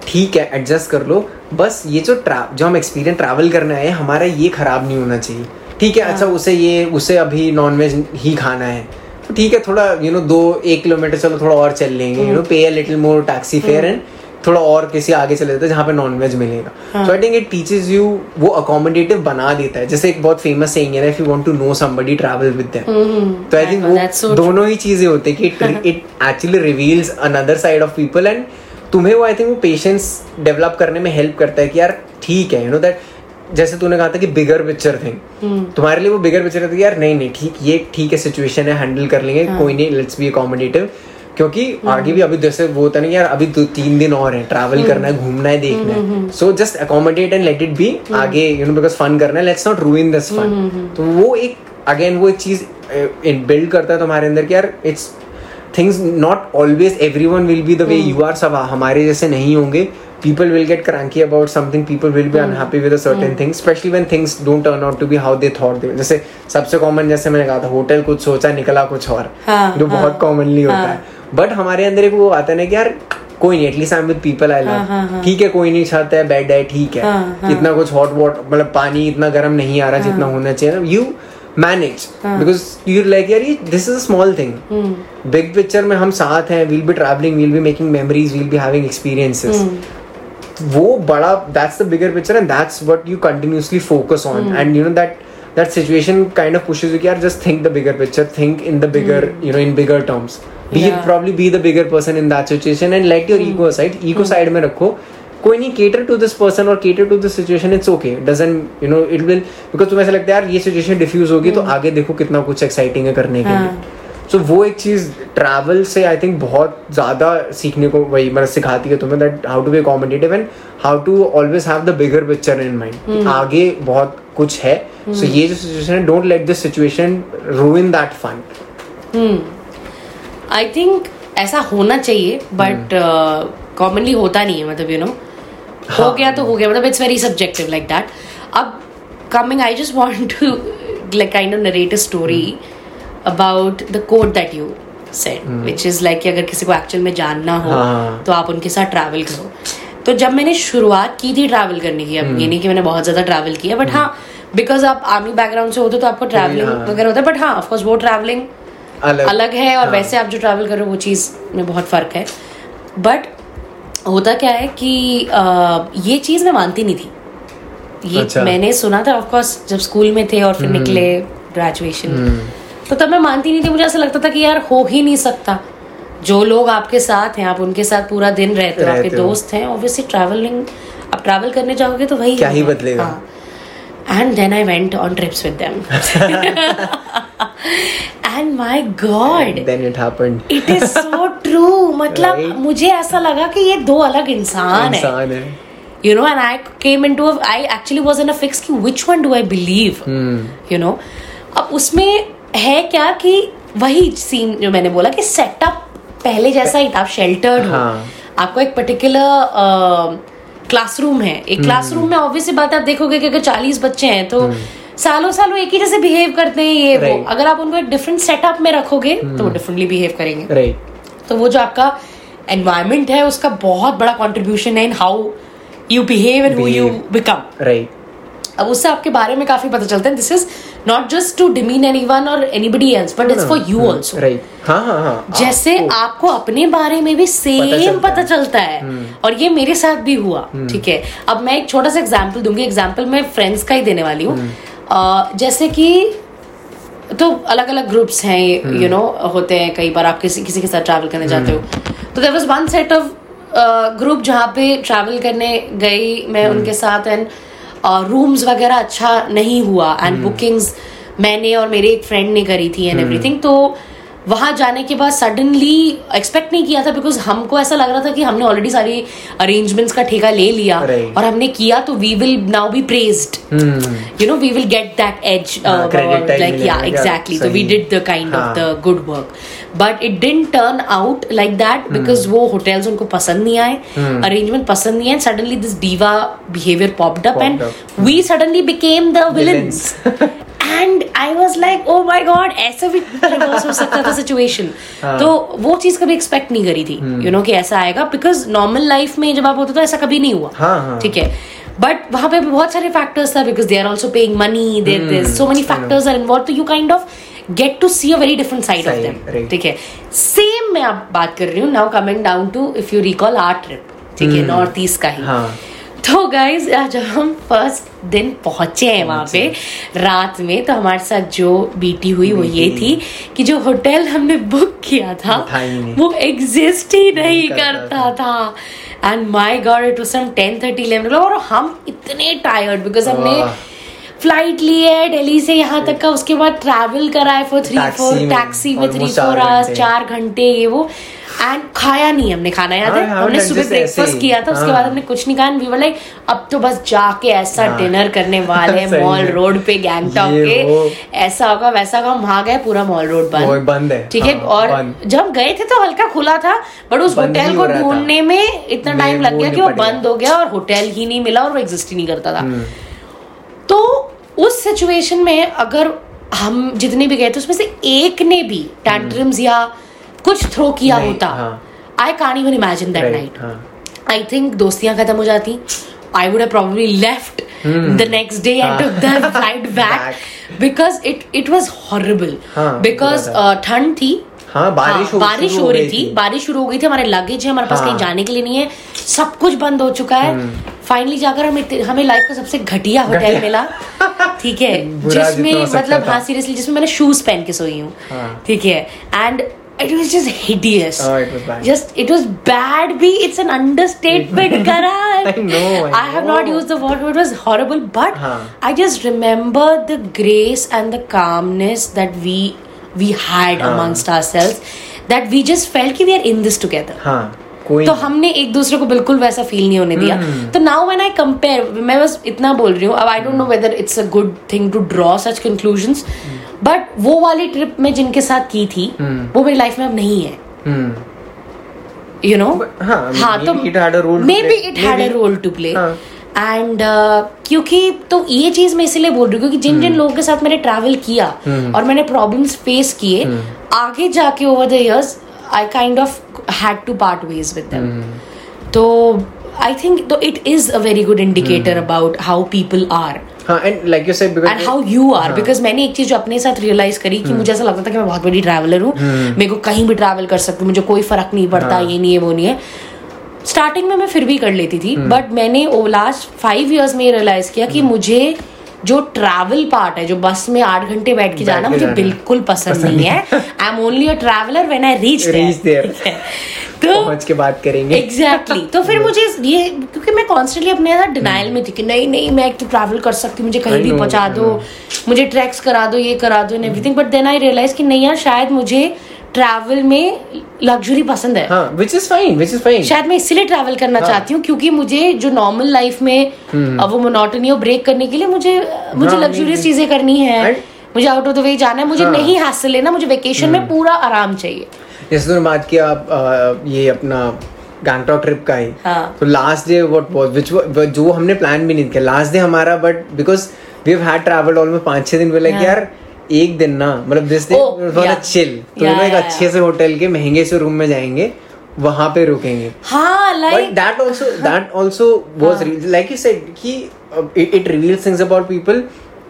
ठीक है एडजस्ट कर लो। बस ये जो ट्रा जो हम एक्सपीरियंस ट्रैवल करना है हमारा ये खराब नहीं होना चाहिए। ठीक है अच्छा उसे ये उसे अभी नॉनवेज ही खाना है। तो ठीक है थोड़ा यू नो दो एक किलोमीटर चलो थोड़ा और चल लेंगे। You know pay a little more taxi fare and थोड़ा और किसी आगे चले जाते हैं जहाँ पे नॉनवेज मिलेगा। तो I think it teaches you वो अकोमोडेटिव बना देता है। जैसे एक बहुत फ़ेमस सेइंग है if you want to know somebody travel with them तो आई थिंक so वो दोनों ही चीज़ें होती है कि it actually reveals another side of people and तुम्हें वो आई थिंक वो पेशेंस डेवलप करने में हेल्प करता है कि यार ठीक है यू नो दैट जैसे तूने कहा था कि बिगर पिक्चर थिंग तुम्हारे लिए वो बिगर पिक्चर है यार नहीं नहीं ठीक ये ठीक है सिचुएशन है हैंडल कर लेंगे कोई नहीं लेट्स बी अकोमोडेटिव क्योंकि आगे भी अभी जैसे वो होता नहीं यार अभी दो तीन दिन और है ट्रैवल करना है घूमना है देखना है। So just accommodate and let it be आगे यू नो बिकॉज़ फन करना है। Let's not ruin this fun तो वो एक अगेन वो एक चीज़ बिल्ड करता है तुम्हारे अंदर कि यार it's things not always every one will be the way you are सब हमारे जैसे नहीं होंगे। People will get cranky about something people will be unhappy with a certain mm. thing especially when things don't turn out to be how they thought they जैसे सबसे common जैसे मैंने कहा था होटल कुछ सोचा निकला कुछ और हाँ, जो बहुत कॉमनली होता है। बट हमारे अंदर एक वो आता है ना कि यार कोई नहीं at least I am with people I love ठीक है कोई नहीं छत है बेड है ठीक है। हाँ, इतना कुछ हॉट वॉट मतलब पानी इतना गर्म नहीं आ रहा जितना होना चाहिए you manage because you like यार ये this is a small thing big picture में हम साथ हैं we'll be travelling we'll be making memories we'll be having experiences वो बड़ा that's the bigger picture and that's what you continuously focus on and you know that that situation kind of pushes you कि are just think the bigger picture think in the bigger you know in bigger terms be probably be the bigger person in that situation and let your ego side ego side में रखो। कोई नहीं cater to this person और cater to this situation it's okay you know it will because तुम्हें ऐसा लगता है यार ये सिचुएशन डिफ्यूज होगी तो hmm. आगे देखो कितना कुछ एक्साइटिंग है करने के लिए. हाँ। सो वो एक चीज़ ट्रैवल से आई थिंक बहुत ज़्यादा सीखने को वही मतलब सिखाती है तुम्हें that how to be competitive and how to always have the bigger picture in mind आगे बहुत कुछ है। सो ये जो सिचुएशन है don't let this situation ruin that fun I think ऐसा होना चाहिए बट कॉमनली होता नहीं है मतलब यू नो हो गया तो हो गया मतलब it's very subjective like that अब coming I just want to like kind of narrate a story about the code that you said which is like कि अगर किसी को एक्चुअल में जानना हो हाँ। तो आप उनके साथ ट्रैवल करो। तो जब मैंने शुरुआत की थी ट्रैवल करने की अब ये नहीं कि मैंने बहुत ज़्यादा ट्रैवल किया बट हाँ बिकॉज़ आप आर्मी बैकग्राउंड से होते तो आपको ट्रैवलिंग हाँ। वगैरह होता है बट हाँ ऑफकोर्स वो ट्रैवलिंग अलग। अलग है और हाँ। वैसे आप जो ट्रैवल करो वो चीज़ में बहुत फ़र्क है। बट होता क्या है कि अ, ये चीज़ मैं मानती नहीं थी। ये अच्छा। मैंने सुना था ऑफकोर्स जब स्कूल में थे और फिर निकले ग्रेजुएशन तो तब मैं मानती नहीं थी मुझे ऐसा लगता था कि यार हो ही नहीं सकता। जो लोग आपके साथ हैं आप उनके साथ पूरा दिन रहते हो आपके दोस्त हैं ऑब्वियसली ट्रैवलिंग आप ट्रैवल करने जाओगे तो वही क्या ही बदलेगा। हाँ। And then I went on trips with them and my god then it happened it is so true मतलब Right. मुझे ऐसा लगा कि ये दो अलग इंसान है। इंसान है। You know and I came into I actually was in a fix कि which one do I believe you know अब उसमें है क्या कि वही सीन जो मैंने बोला कि सेटअप पहले जैसा ही था आप शेल्टर्ड हो। हाँ। आपको एक पर्टिकुलर क्लासरूम है। एक क्लासरूम में ऑब्वियसली बात आप देखोगे कि अगर चालीस बच्चे हैं तो सालों सालों एक ही जैसे बिहेव करते हैं ये वो। अगर आप उनको एक डिफरेंट सेटअप में रखोगे तो वो डिफरेंटली बिहेव करेंगे। तो वो जो आपका एनवायरमेंट है उसका बहुत बड़ा कॉन्ट्रीब्यूशन है in how you behave and who you become right अब उससे आपके बारे में काफ़ी पता चलता है। This is not just to demean anyone और anybody else but it's for you हाँ हाँ हाँ। जैसे आपको- अपने बारे में भी सेम पता। चलता है। और ये मेरे साथ भी हुआ ठीक है। अब मैं एक छोटा सा एग्ज़ाम्पल दूँगी। एग्ज़ाम्पल मैं फ्रेंड्स का ही देने वाली हूँ। जैसे कि तो अलग अलग ग्रुप्स हैं यू नो होते हैं। कई बार आप किसी किसी के साथ ट्रैवल करने जाते हो। तो there was one set of group जहाँ पे ट्रैवल करने गई मैं उनके साथ एंड रूम्स वगैरह अच्छा नहीं हुआ एंड बुकिंग्स मैंने और मेरे एक फ्रेंड ने करी थी एंड एवरीथिंग तो वहाँ जाने के बाद सडनली एक्सपेक्ट नहीं किया था बिकॉज़ हमको ऐसा लग रहा था कि हमने ऑलरेडी सारी अरेंजमेंट्स का ठेका ले लिया Right. और हमने किया तो we will now be praised you know we will get that edge like हाँ, credit tag like मिलेगा, yeah yeah, exactly so we सही। But it didn't turn out like that because वो होटल्स उनको पसंद नहीं आए अरेंजमेंट पसंद नहीं आए suddenly this diva behaviour popped and we suddenly became the villains and I was like oh my god ऐसा भी सिचुएशन तो वो चीज़ कभी एक्सपेक्ट नहीं करी थी. यू नो कि ऐसा आएगा बिकॉज़ नॉर्मल लाइफ में जब आप होते तो ऐसा कभी नहीं हुआ. ठीक है? बट वहाँ पे बहुत सारे फैक्टर्स था because they are also paying money there so many factors are involve you kind of get to see a very different side of them ठीक है? सेम मैं आप बात कर रही हूँ now coming down to if you recall our trip ठीक है नॉर्थ ईस्ट का ही। हाँ। तो गाइज़ जब हम फ़र्स्ट दिन पहुँचे हैं वहाँ पे रात में तो हमारे साथ जो बीटी हुई वो ये थी कि जो होटल हमने बुक किया था वो ही। एग्जिस्ट ही नहीं करता था। And my god it was some 10:30 11 और हम इतने टायर्ड बिकॉज़ हमने। फ़्लाइट ली है दिल्ली से यहाँ तक का उसके बाद ट्रैवल करा है फॉर थ्री फोर टैक्सी में थ्री फोर आवर्स चार घंटे। ये वो। एंड खाया नहीं हमने खाना याद है? हाँ, हमने हमने सुबह ब्रेकफास्ट किया था उसके हाँ। बाद हमने कुछ नहीं खाया वी वर लाइक अब तो बस जाके ऐसा हाँ। डिनर करने वाले हैं मॉल रोड पे गैंगटॉक के। ऐसा होगा वैसा होगा हम वहाँ गए पूरा मॉल रोड बंद। बंद है। ठीक है? हाँ, और। जब गए थे तो हल्का खुला था बट उस होटल को हो। ढूँढने में इतना टाइम लग गया कि वो बंद हो गया और होटल ही नहीं मिला और वो एग्जिस्ट ही नहीं करता था। हम्म। तो उस सिचुएशन में अगर हम जितने भी गए थे उसमें से एक ने भी टैंट्रम्स या कुछ थ्रो किया होता। हाँ। I can't even imagine that night हाँ। आई थिंक दोस्तियाँ खत्म हो जाती। आई have probably left the next day and took the flight back Back. because it it was horrible. हाँ, because uh, ठंड थी। हाँ बारिश हो बारिश हो रही गई थी। बारिश शुरू हो गई थी। हमारे लगेज है हमारे पास हाँ। कहीं जाने के लिए नहीं है। सब कुछ बंद हो चुका है। फाइनली जाकर हमें हमें लाइफ का सबसे घटिया होटल मिला ठीक है जिसमें हो मतलब हाँ सीरियसली जिसमें मैंने शूज़ पहन के सोई हूँ हाँ। ठीक है and it was just hideous Oh, it was bad. Just it was bad भी इट्स एन अंडरस्टेटमेंट करा I know, I I have not used the word it was horrible but हाँ. I just remember the grace and the calmness that we we had हाँ. amongst ourselves that we just felt कि we are in this together हाँ कोई तो हमने एक दूसरे को बिल्कुल वैसा फील नहीं होने दिया हम्म। तो नाउ व्हेन आई कंपेयर मैं बस इतना बोल रही हूँ अब I don't know whether it's a good thing to draw such conclusions but वो वाली ट्रिप मैं जिनके साथ की थी हम्म। वो मेरी लाइफ में अब नहीं है यू नो हाँ, हाँ तो maybe it had a role to play. And क्योंकि तो ये चीज़ मैं इसीलिए बोल रही हूँ क्योंकि जिन जिन। लोगों के साथ मैंने ट्रैवल किया और मैंने प्रॉब्लम्स फेस किए। आगे जाके over the years I kind of had to part ways with them. तो आई थिंक तो it is a very good indicator about how people are हाँ and like you said because and how you are because मैंने एक चीज़ जो अपने साथ realise करी कि मुझे ऐसा लगता था कि मैं बहुत बड़ी ट्रैवलर हूँ। मेरे को कहीं भी ट्रैवल कर सकती हूँ मुझे कोई फ़र्क नहीं पड़ता ये नहीं है वो नहीं है। स्टार्टिंग में मैं फिर भी कर लेती थी बट मैंने लास्ट फाइव इयर्स में रियलाइज़ किया कि मुझे जो ट्रैवल पार्ट है जो बस में आठ घंटे बैठ के जाना मुझे। बिल्कुल पसंद पसंद नहीं है। I am only a traveller when I reach there. तो पहुँच के बात करेंगे। Exactly exactly. तो फिर मुझे ये क्योंकि मैं कॉन्स्टेंटली अपने साथ डिनाइल में थी कि नहीं नहीं मैं एक तो ट्रैवल कर सकती हूँ मुझे कहीं भी पहुँचा दो मुझे ट्रैक्स करा दो ये करा दो and everything but then I realise कि नहीं यार शायद मुझे ट्रैवल में लग्जरी पसंद है हाँ which is fine which is fine शायद मैं इसीलिए ट्रैवल करना हाँ। चाहती हूँ क्योंकि मुझे जो नॉर्मल लाइफ में अब वो मोनोटनी को ब्रेक करने के लिए मुझे मुझे हाँ, लग्जरियस नहीं, चीज़ें करनी है And- मुझे आउट ऑफ़ द वे जाना है मुझे हाँ। नहीं हासिल लेना मुझे वेकेशन hmm. में पूरा आराम चाहिए जैसे तुमने बात किया आप अ, ये अपना गैंगटॉक ट्रिप का ही हाँ। तो last day what was which जो हमने प्लान भी नहीं किया लास्ट डे हमारा but because we have had travelled almost पाँच छह दिन पहले हाँ। यार एक दिन ना मतलब दिस Oh, दिन चिल तो एक अच्छे से होटल के महँगे से रूम में जाएँगे वहाँ पे रुकेंगे हाँ लाइक कि uh, things about people.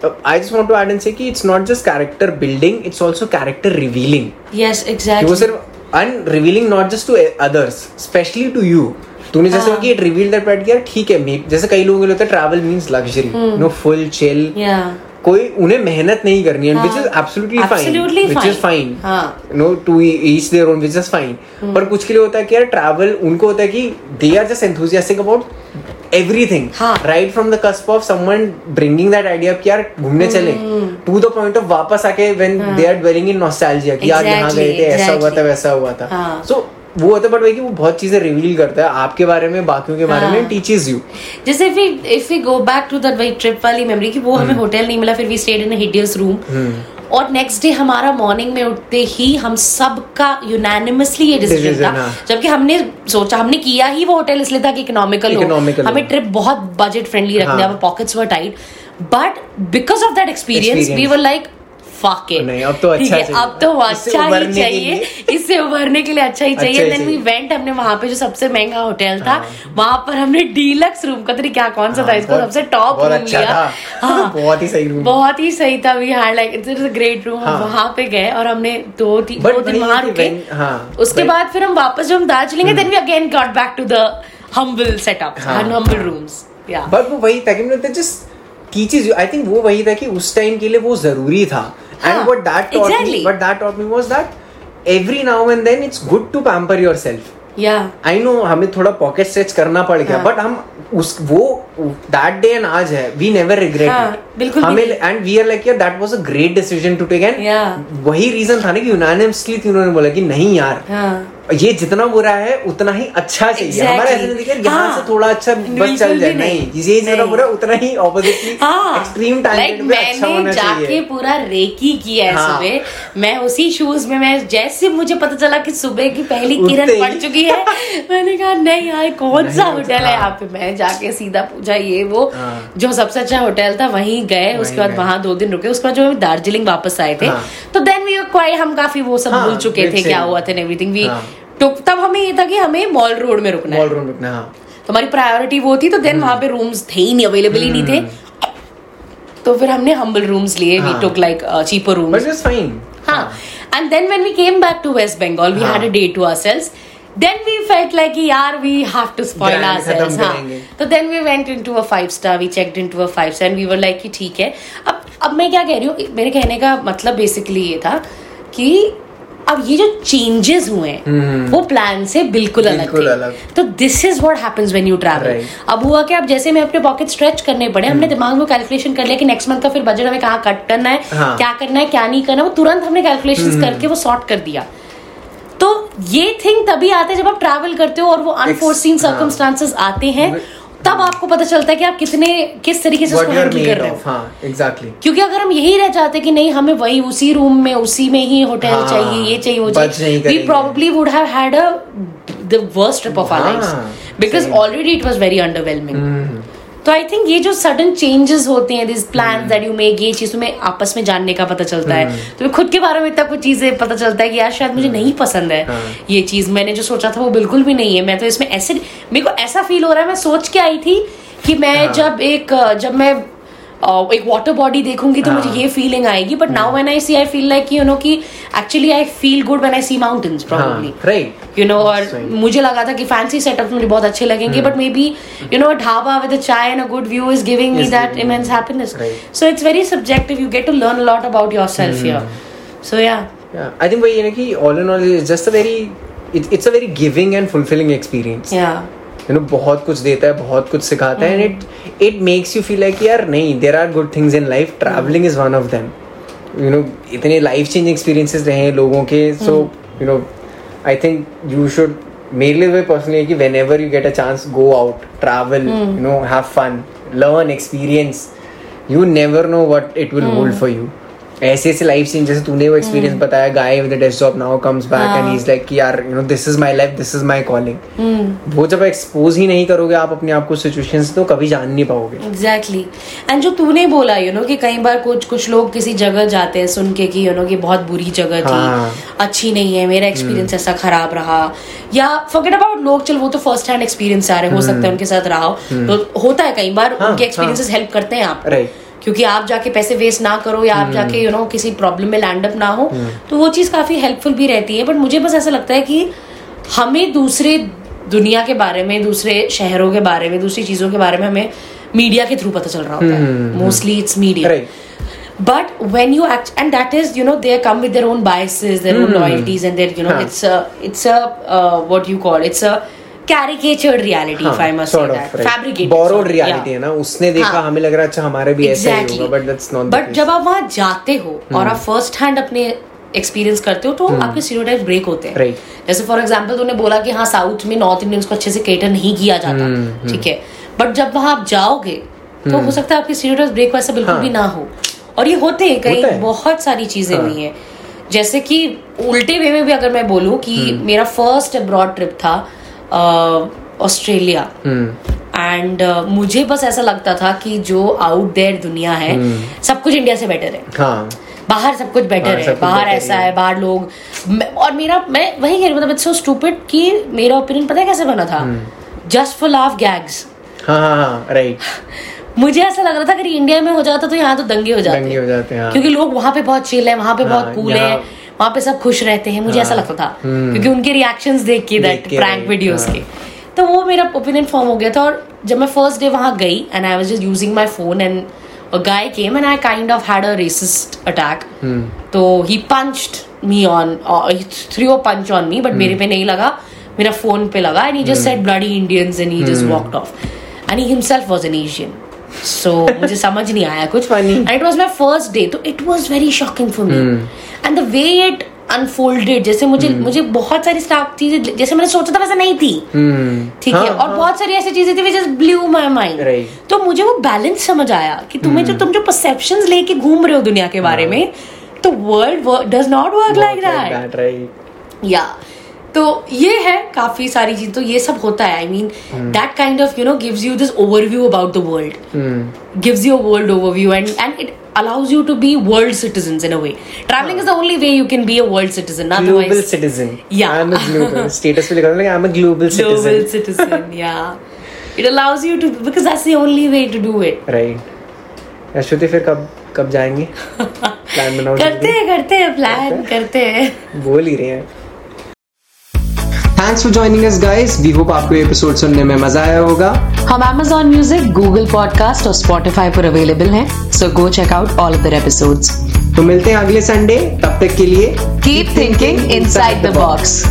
Uh, I just want to add and say कि it's not just character building, it's also character revealing. Yes कि वो सिर्फ़ and revealing not just to others, especially to you. तूने जैसे हाँ. कि it revealed that part कि ठीक है मे- जैसे कई लोगों के लिए होता है travel means luxury, no full chill. कोई उन्हें मेहनत नहीं करनी है हाँ. fine Absolutely which is fine. fine हाँ. No to each their own which is fine पर कुछ के लिए होता है कि यार ट्रैवल उनको होता है कि they are just enthusiastic about everything हाँ. Right from the cusp of someone bringing that idea कि यार घूमने चले टू द पॉइंट ऑफ़ वापस आके when they are dwelling in nostalgia कि यार यहाँ गए थे ऐसा हुआ था वैसा हुआ था हाँ. सो वो होता है बट वही कि वो बहुत चीज़ें रिवील करता है आपके बारे में बाकियों के बारे में हाँ. टीचेस यू जैसे if if we go back to that वही ट्रिप वाली मेमोरी कि वो हमें हम्म। होटल नहीं मिला फिर we stayed in a hideous room और नेक्स्ट डे हमारा मॉर्निंग में उठते ही हम सब का यूनानिमसली ये डिसीज़न था हाँ। जबकि हमने सोचा हमने किया ही वो होटल इसलिए था कि इकोनॉमिकल हो हमें ट्रिप बहुत बजट फ्रेंडली रखने हाँ। Pockets were tight but because of that experience we. Were like fuck it. नहीं, अब तो अच्छा है, चाहिए। अब तो अच्छा ही चाहिए। इससे उभरने के लिए अच्छा ही चाहिए। देन वी वेंट हमने वहाँ पे जो सबसे महँगा होटल था हाँ। वहाँ पर हमने डीलक्स रूम का तो क्या कौन सा था? हाँ, इसको सबसे टॉप रूम अच्छा लिया। हाँ। बहुत ही सही रूम बहुत ही सही था। We had like it's a great room. वहाँ पे गए और हमने दो ती, But दो दिन वहाँ रुके। उसके बाद फिर हम वापस जब हम Darjeeling then we again got back to the humble setup humble rooms yeah but वो वही था कि मतलब just teaches you I think वो वही था कि उस टाइम के लिए वो ज़रूरी था। What that taught me exactly. What that taught me was that every now and then it's good to pamper yourself yeah I know हमें थोड़ा पॉकेट स्ट्रेच करना पड़ गया हाँ. बट हम उस वो दैट डे एंड आज है वी नेवर रिग्रेट हाँ, बिल्कुल हमें। एंड वी आर लाइक यार that was a great decision to take and Yeah. वही रीजन था ना कि यूनानिमसली उन्होंने बोला कि नहीं यार हाँ ये जितना बुरा है उतना ही अच्छा चाहिए Exactly. हमारा ऐसा नहीं यहाँ हाँ। से थोड़ा अच्छा बस चल जाए नहीं नहीं। ये जितना बुरा उतना ही ऑपोजिटली हाँ एक्सट्रीम Like, टैलेंट पे अच्छा मैंने होना जाके पूरा रेकी किया है हाँ। सुबह मैं उसी शूज़ में मैं जैसे मुझे पता चला कि सुबह की पहली किरण। पड़ चुकी है मैंने कहा नहीं यार कौन सा होटल है हाँ। यहाँ पे मैं जाके सीधा पूछा ये वो हाँ। जो सबसे अच्छा होटल था वहीं गए उसके बाद। वहाँ दो दिन रुके उसके बाद जो हम दार्जिलिंग वापस आए थे हाँ। तो देन वी क्वाइट हम काफ़ी वो सब हाँ, भूल चुके थे क्या हुआ था एवरीथिंग वी। तो तब हमें ये था कि हमें मॉल रोड में रुकना मॉल रूम रुकना हाँ तुम्हारी प्रायोरिटी वो थी तो देन वहाँ पे रूम्स थे ही नहीं अवेलेबल ही नहीं थे तो फिर हमने हम्बल रूम्स लिए we. Took like cheaper but rooms it's fine हाँ and then when we came back to west bengal we had a हाँ. day to ourselves then we felt like कि यार we have to spoil Grand ourselves खत्म हाँ तो then we went into a five star we checked into a five star and we were like कि ठीक है अब अब मैं क्या कह रही हूँ मेरे कहने का मतलब बेसिकली ये था कि अब ये जो चेंजेस हुए हैं hmm. वो प्लान से बिल्कुल अलग थे अलग। तो this is what happens when you travel अब हुआ कि अब जैसे मैं अपने पॉकेट स्ट्रेच करने पड़े hmm. हमने दिमाग में कैलकुलेशन कर लिया कि नेक्स्ट मंथ का फिर बजट हमें कहाँ कट करना है हाँ। क्या करना है क्या नहीं करना वो तुरंत हमने कैलकुलेशन hmm. करके वो सॉर्ट कर दिया तो ये थिंग तभी आते हैं जब आप ट्रैवल करते हो और वो अनफोर्सिन हाँ। सर्कमस्टांसेस आते हैं तब आपको पता चलता है कि आप कितने किस तरीके से उसको हैंडल कर रहे हो हाँ एग्जैक्टली क्योंकि अगर हम यही रह जाते कि नहीं हमें वही उसी रूम में उसी में ही होटल हाँ, चाहिए ये चाहिए वो चाहिए we. Probably would have had a the worst trip of our हाँ, lives because already it was very underwhelming. तो आई थिंक ये जो सडन चेंजेस होते हैं this plan that you make ये चीज़ तुम्हें आपस में जानने का पता चलता है। तो तुम्हें खुद के बारे में इतना कुछ चीज़ें पता चलता है कि यार शायद मुझे नहीं पसंद है हाँ। ये चीज़। मैंने जो सोचा था वो बिल्कुल भी नहीं है। मैं तो इसमें ऐसे मेरे को ऐसा फील हो रहा है मैं सोच के आई थी कि मैं। जब एक जब मैं अ, एक वाटर बॉडी देखूँगी तो हाँ। मुझे ये फीलिंग आएगी but now when I see I feel like you know कि actually I feel good when I see mountains probably हाँ राइट यू नो और मुझे लगा था कि फैंसी सेटअप मुझे बहुत अच्छे लगेंगे but maybe you know dhaba with chai and a good view is giving me that immense happiness so it's very subjective you get to learn lot about yourself here so yeah I think वही है ना कि all in all is just a very it's a very giving and fulfilling experience yeah you know बहुत कुछ देता है बहुत कुछ सिखाता है and it it makes you feel like यार नहीं there are good things in life travelling is one of them you know इतने लाइफ चेंज एक्सपीरियंसेस रहे हैं लोगों के so you know I think you should मेरे लिए पर्सनली कि whenever you get a chance go out travel you know have fun learn experience you never know what it will hold for you ऐसे ऐसे life change जैसे तूने वो experience बताया guy with desk job now comes back and is like कि यार you know this is my life this is my calling वो जब एक्सपोज ही नहीं करोगे आप अपने आप को सिचुएशन तो कभी जान नहीं पाओगे। एग्जैक्टली एंड जो तूने बोला यू नो कि कई बार कुछ कुछ लोग किसी जगह जाते हैं सुन के कि यू नो कि बहुत बुरी जगह थी हाँ। अच्छी नहीं है मेरा एक्सपीरियंस ऐसा खराब रहा। या फॉरगेट अबाउट लोग चल वो तो फ़र्स्ट हैंड एक्सपीरियंस आ रहे हो सकता है उनके साथ रहा हो। तो होता है कई बार हाँ, उनके एक्सपीरियंसेस हेल्प करते हैं आप। Right. क्योंकि आप जाके पैसे वेस्ट ना करो या आप जाके यू नो किसी प्रॉब्लम में लैंड अप ना हो तो वो चीज़ काफ़ी हेल्पफुल भी रहती है। बट मुझे बस ऐसा लगता है कि हमें दूसरे दुनिया के बारे में दूसरे शहरों के बारे में दूसरी चीज़ों के बारे में हमें मीडिया के थ्रू पता चल रहा होता है। Mostly it's media right but when you act and that is you know they come with their own biases their own loyalties and their you know Huh. it's a it's a uh, what you call it's a say that. fabricated borrowed reality है ना? उसने देखा हाँ. हमें लग रहा है अच्छा हमारे भी ऐसा ही होगा बट दैट्स नॉट बट जब आप वहाँ जाते हो और आप फ़र्स्ट हैंड अपने एक्सपीरियंस करते हो तो आपके स्टीरियोटाइप ब्रेक होते हैं. Right. जैसे फॉर एग्जांपल तूने बोला कि हाँ साउथ में नॉर्थ इंडियंस को अच्छे से केटर नहीं किया जाता ठीक है? बट जब वहाँ आप जाओगे तो हो सकता है आपके स्टीरियोटाइप ब्रेक वैसा बिल्कुल हाँ. भी ना हो. और ये होते हैं कई है। बहुत सारी चीज़ें हाँ. हुई हैं. जैसे कि उल्टे वे में भी अगर मैं बोलूँ कि मेरा फ़र्स्ट अब्रॉड ट्रिप था ऑस्ट्रेलिया। एंड uh, मुझे बस ऐसा लगता था कि जो आउट देयर दुनिया है hmm. सब कुछ इंडिया से बेटर है। हाँ। बाहर सब कुछ बेटर बाहर है। कुछ बाहर ऐसा है। है। बाहर लोग और मेरा मैं वही कह रही हूँ मतलब इट्स सो स्टूपिड कि मेरा ओपिनियन पता है कैसे बना था? जस्ट फॉर लाफ गैग्स हाँ हाँ हाँ राइट मुझे ऐसा लग रहा था अगर इंडिया में हो जाता तो यहाँ तो दंगे हो जाते। दंगे हो जाते हैं। हाँ। क्योंकि लोग वहाँ पे बहुत चिल है वहाँ पे हाँ, बहुत कूल है। वहाँ पे सब खुश रहते हैं मुझे ऐसा लगता था क्योंकि उनके रिएक्शंस देख के दैट प्रैंक वीडियोस हाँ। के तो वो मेरा ओपिनियन फॉर्म हो गया था और जब मैं फ़र्स्ट डे वहाँ गई and I was just using my phone and a guy came and I kind of had a racist attack. तो he punched me on, uh, he threw a punch on me, but मेरे पे नहीं लगा मेरा phone पे लगा and he just said bloody Indians and he just walked off. And he himself was an So मुझे समझ नहीं आया कुछ. Funny. and it was my first day तो it was very shocking for me. And the way it unfolded जैसे मुझे hmm. मुझे बहुत सारी स्टाफ चीज़ें जैसे मैंने सोचा था वैसा नहीं थी. ठीक hmm. है? हाँ, और हाँ। बहुत सारी ऐसी चीज़ें थी जस्ट ब्लू माई माइंड तो मुझे वो बैलेंस समझ आया कि तुम्हें hmm. जो तुम जो परसेप्शन लेके घूम रहे हो दुनिया के बारे में तो world does not work like that या तो ये है काफ़ी सारी चीज़ तो ये सब होता है I mean that kind of you know gives you this overview about the world gives you a world overview and and it allows you to be world citizens in a way. Traveling is the only way you can be a world citizen global otherwise citizen Yeah. I am a global status पे लिखा था I am a global global citizen. yeah. It allows you to because that's the only way to do it. Right Ashwathi फिर कब कब जाएँगे? Plan बनाओ करते हैं करते हैं प्लान करते हैं। बोल ही रहे हैं। Thanks for joining us guys we hope आपको एपिसोड सुनने में मज़ा आया होगा। हम एमेजॉन म्यूज़िक गूगल पॉडकास्ट और स्पॉटिफाई पर अवेलेबल है so go check out all of there तो मिलते हैं अगले संडे तब तक के लिए keep thinking inside the box